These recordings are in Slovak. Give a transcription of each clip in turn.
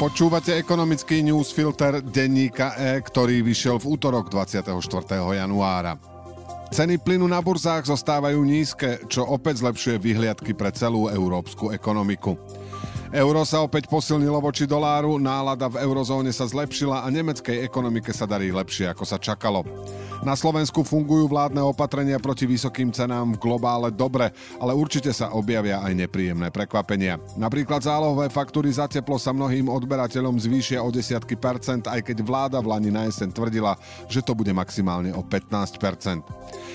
Počúvate ekonomický newsfilter denníka E, ktorý vyšiel v útorok 24. januára. Ceny plynu na burzách zostávajú nízke, čo opäť zlepšuje vyhliadky pre celú európsku ekonomiku. Euro sa opäť posilnilo voči doláru, nálada v eurozóne sa zlepšila a nemeckej ekonomike sa darí lepšie, ako sa čakalo. Na Slovensku fungujú vládne opatrenia proti vysokým cenám v globále dobre, ale určite sa objavia aj nepríjemné prekvapenia. Napríklad zálohové faktúry za teplo sa mnohým odberateľom zvýšia o desiatky percent, aj keď vláda v Lani na jeseň tvrdila, že to bude maximálne o 15 percent.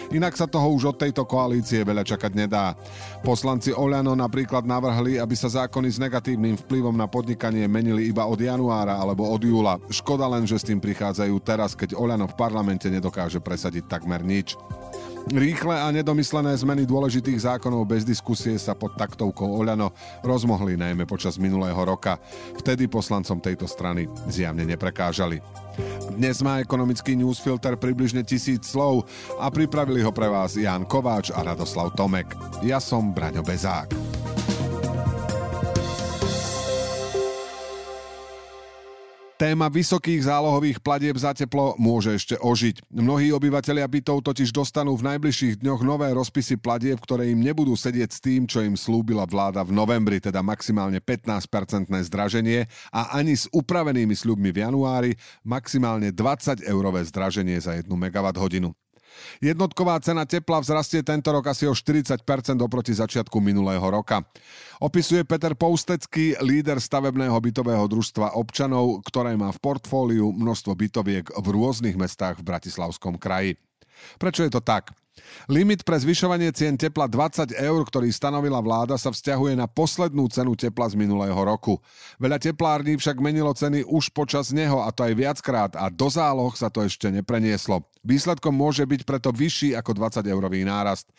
Inak sa toho už od tejto koalície veľa čakať nedá. Poslanci Oľano napríklad navrhli, aby sa zákony s negatívnym vplyvom na podnikanie menili iba od januára alebo od júla. Škoda len, že s tým prichádzajú teraz, keď Oľano v parlamente nedokáže nedokáže presadiť takmer nič. Rýchle a nedomyslené zmeny dôležitých zákonov bez diskusie sa pod taktovkou Oľano rozmohli najmä počas minulého roka. Vtedy poslancom tejto strany zjavne neprekážali. Dnes má ekonomický newsfilter približne tisíc slov a pripravili ho pre vás Jan Kováč a Radoslav Tomek. Ja som Braňo Bezák. Téma vysokých zálohových platieb za teplo môže ešte ožiť. Mnohí obyvateľia bytov totiž dostanú v najbližších dňoch nové rozpisy platieb, ktoré im nebudú sedieť s tým, čo im slúbila vláda v novembri, teda maximálne 15-percentné zdraženie a ani s upravenými sľubmi v januári maximálne 20-eurové zdraženie za 1 MWh. Jednotková cena tepla vzrastie tento rok asi o 40% oproti začiatku minulého roka. Opisuje Peter Poustecký, líder stavebného bytového družstva občanov, ktoré má v portfóliu množstvo bytoviek v rôznych mestách v Bratislavskom kraji. Prečo je to tak? Limit pre zvyšovanie cien tepla 20 eur, ktorý stanovila vláda, sa vzťahuje na poslednú cenu tepla z minulého roku. Veľa teplární však menilo ceny už počas neho a to aj viackrát a do záloh sa to ešte neprenieslo. Výsledkom môže byť preto vyšší ako 20 eurový nárast.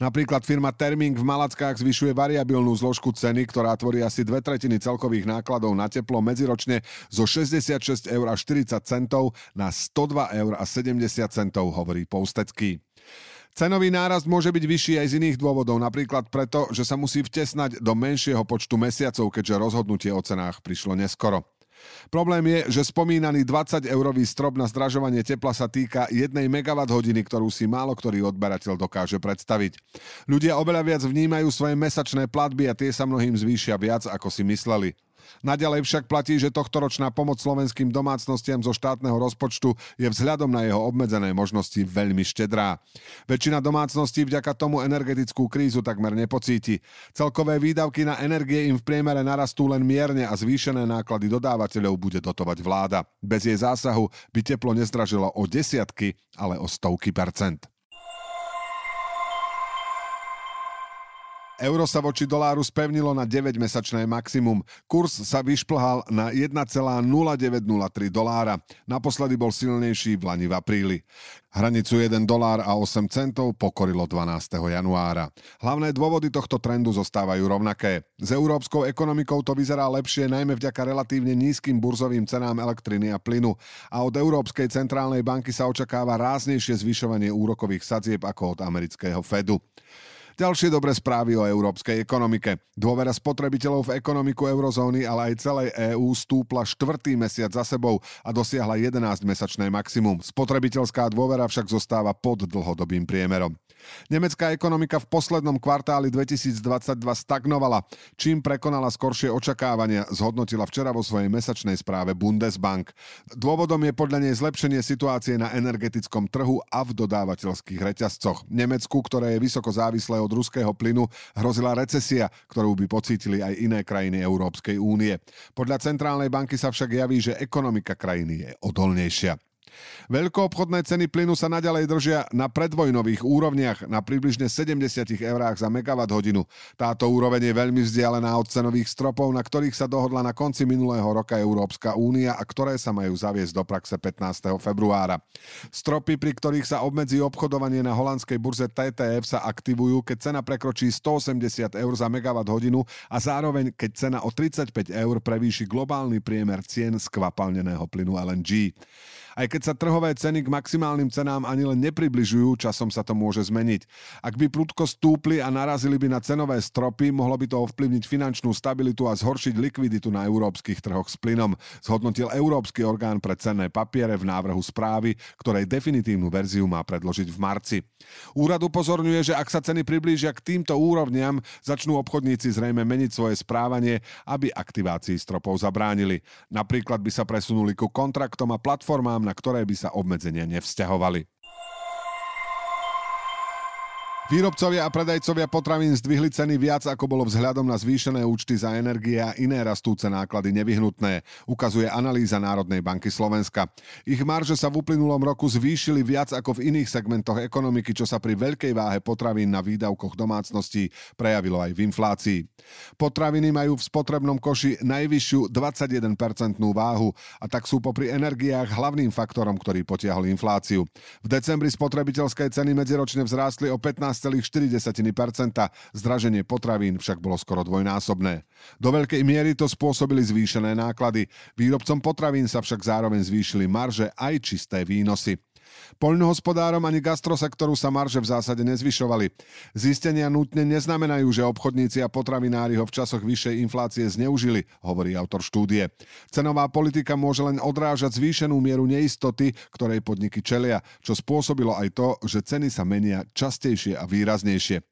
Napríklad firma Terming v Malackách zvyšuje variabilnú zložku ceny, ktorá tvorí asi dve tretiny celkových nákladov na teplo medziročne zo 66 eur a 40 centov na 102 eur a 70 centov, hovorí Poustecký. Cenový nárast môže byť vyšší aj z iných dôvodov, napríklad preto, že sa musí vtesnať do menšieho počtu mesiacov, keďže rozhodnutie o cenách prišlo neskoro. Problém je, že spomínaný 20-eurový strop na zdražovanie tepla sa týka 1 MWh, ktorú si málo ktorý odberateľ dokáže predstaviť. Ľudia oveľa viac vnímajú svoje mesačné platby a tie sa mnohým zvýšia viac, ako si mysleli. Naďalej však platí, že tohtoročná pomoc slovenským domácnostiam zo štátneho rozpočtu je vzhľadom na jeho obmedzené možnosti veľmi štedrá. Väčšina domácností vďaka tomu energetickú krízu takmer nepocíti. Celkové výdavky na energie im v priemere narastú len mierne a zvýšené náklady dodávateľov bude dotovať vláda. Bez jej zásahu by teplo nezdražilo o desiatky, ale o stovky percent. Euro sa voči doláru spevnilo na 9-mesačné maximum. Kurs sa vyšplhal na 1,0903 dolára. Naposledy bol silnejší v Lani v apríli. Hranicu 1 dolár a 8 centov pokorilo 12. januára. Hlavné dôvody tohto trendu zostávajú rovnaké. S európskou ekonomikou to vyzerá lepšie najmä vďaka relatívne nízkym burzovým cenám elektriny a plynu a od Európskej centrálnej banky sa očakáva ráznejšie zvyšovanie úrokových sadzieb ako od amerického Fedu. Ďalšie dobré správy o európskej ekonomike. Dôvera spotrebiteľov v ekonomiku eurozóny, ale aj celej EÚ stúpla štvrtý mesiac za sebou a dosiahla 11-mesačné maximum. Spotrebiteľská dôvera však zostáva pod dlhodobým priemerom. Nemecká ekonomika v poslednom kvartáli 2022 stagnovala, čím prekonala skoršie očakávania, zhodnotila včera vo svojej mesačnej správe Bundesbank. Dôvodom je podľa nej zlepšenie situácie na energetickom trhu a v dodávateľských reťazcoch. Nemecku, ktoré je vysoko závislé od ruského plynu, hrozila recesia, ktorú by pocítili aj iné krajiny Európskej únie. Podľa Centrálnej banky sa však javí, že ekonomika krajiny je odolnejšia. Veľkoobchodné ceny plynu sa naďalej držia na predvojnových úrovniach na približne 70 eurách za megawatt hodinu. Táto úroveň je veľmi vzdialená od cenových stropov, na ktorých sa dohodla na konci minulého roka Európska únia a ktoré sa majú zaviesť do praxe 15. februára. Stropy, pri ktorých sa obmedzí obchodovanie na holandskej burze TTF sa aktivujú, keď cena prekročí 180 eur za megawatt hodinu a zároveň keď cena o 35 eur prevýši globálny priemer cien skvapalneného plynu LNG. Aj keď sa trhové ceny k maximálnym cenám ani len nepribližujú, časom sa to môže zmeniť. Ak by prudko stúpli a narazili by na cenové stropy, mohlo by to ovplyvniť finančnú stabilitu a zhoršiť likviditu na európskych trhoch s plynom, zhodnotil Európsky orgán pre cenné papiere v návrhu správy, ktorej definitívnu verziu má predložiť v marci. Úrad upozorňuje, že ak sa ceny priblížia k týmto úrovniam, začnú obchodníci zrejme meniť svoje správanie, aby aktivácii stropov zabránili. Napríklad by sa presunuli ku kontraktom a platformám, na ktoré by sa obmedzenia nevzťahovali. Výrobcovia a predajcovia potravín zdvihli ceny viac, ako bolo vzhľadom na zvýšené účty za energie a iné rastúce náklady nevyhnutné, ukazuje analýza Národnej banky Slovenska. Ich marže sa v uplynulom roku zvýšili viac ako v iných segmentoch ekonomiky, čo sa pri veľkej váhe potravín na výdavkoch domácností prejavilo aj v inflácii. Potraviny majú v spotrebnom koši najvyššiu 21-percentnú váhu a tak sú popri energiách hlavným faktorom, ktorý potiahol infláciu. V decembri spotrebiteľské ceny medziročne vzrástli o 15 12,4%, zdraženie potravín však bolo skoro dvojnásobné. Do veľkej miery to spôsobili zvýšené náklady. Výrobcom potravín sa však zároveň zvýšili marže aj čisté výnosy. Poľnohospodárom ani gastrosektoru sa marže v zásade nezvyšovali. Zistenia nutne neznamenajú, že obchodníci a potravinári ho v časoch vyššej inflácie zneužili, hovorí autor štúdie. Cenová politika môže len odrážať zvýšenú mieru neistoty, ktorej podniky čelia, čo spôsobilo aj to, že ceny sa menia častejšie a výraznejšie.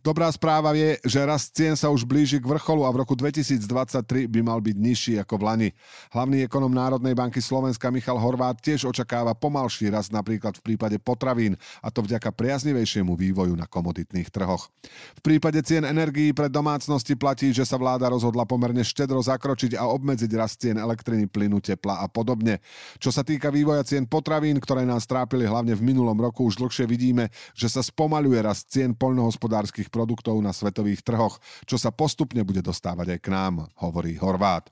Dobrá správa je, že rast cien sa už blíži k vrcholu a v roku 2023 by mal byť nižší ako v Lani. Hlavný ekonom Národnej banky Slovenska Michal Horvát tiež očakáva pomalší rast napríklad v prípade potravín a to vďaka priaznivejšiemu vývoju na komoditných trhoch. V prípade cien energií pre domácnosti platí, že sa vláda rozhodla pomerne štedro zakročiť a obmedziť rast cien elektriny, plynu, tepla a podobne. Čo sa týka vývoja cien potravín, ktoré nás trápili hlavne v minulom roku, už dlhšie vidíme, že sa spomaluje rast cien poľnohospodárskych produktov na svetových trhoch, čo sa postupne bude dostávať aj k nám, hovorí Horvát.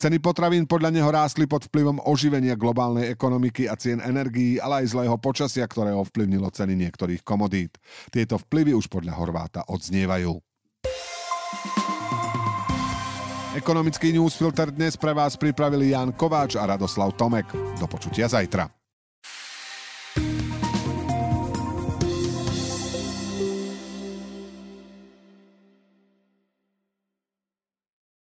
Ceny potravín podľa neho rástli pod vplyvom oživenia globálnej ekonomiky a cien energií, ale aj zlého počasia, ktoré ovplyvnilo ceny niektorých komodít. Tieto vplyvy už podľa Horváta odznievajú. Ekonomický newsfilter dnes pre vás pripravili Jan Kováč a Radoslav Tomek. Do počutia zajtra.